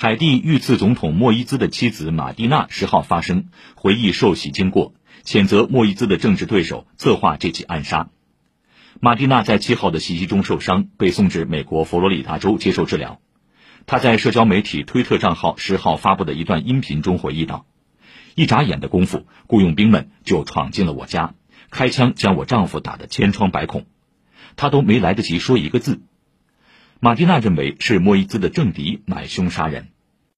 海地遇刺总统莫伊兹的妻子马蒂娜十号发声，回忆受袭经过，谴责莫伊兹的政治对手策划这起暗杀。马蒂娜在七号的袭击中受伤，被送至美国佛罗里达州接受治疗。她在社交媒体推特账号十号发布的一段音频中回忆道：“一眨眼的功夫，雇佣兵们就闯进了我家，开枪将我丈夫打得千疮百孔，他都没来得及说一个字。”马蒂娜认为是莫伊兹的政敌买凶杀人。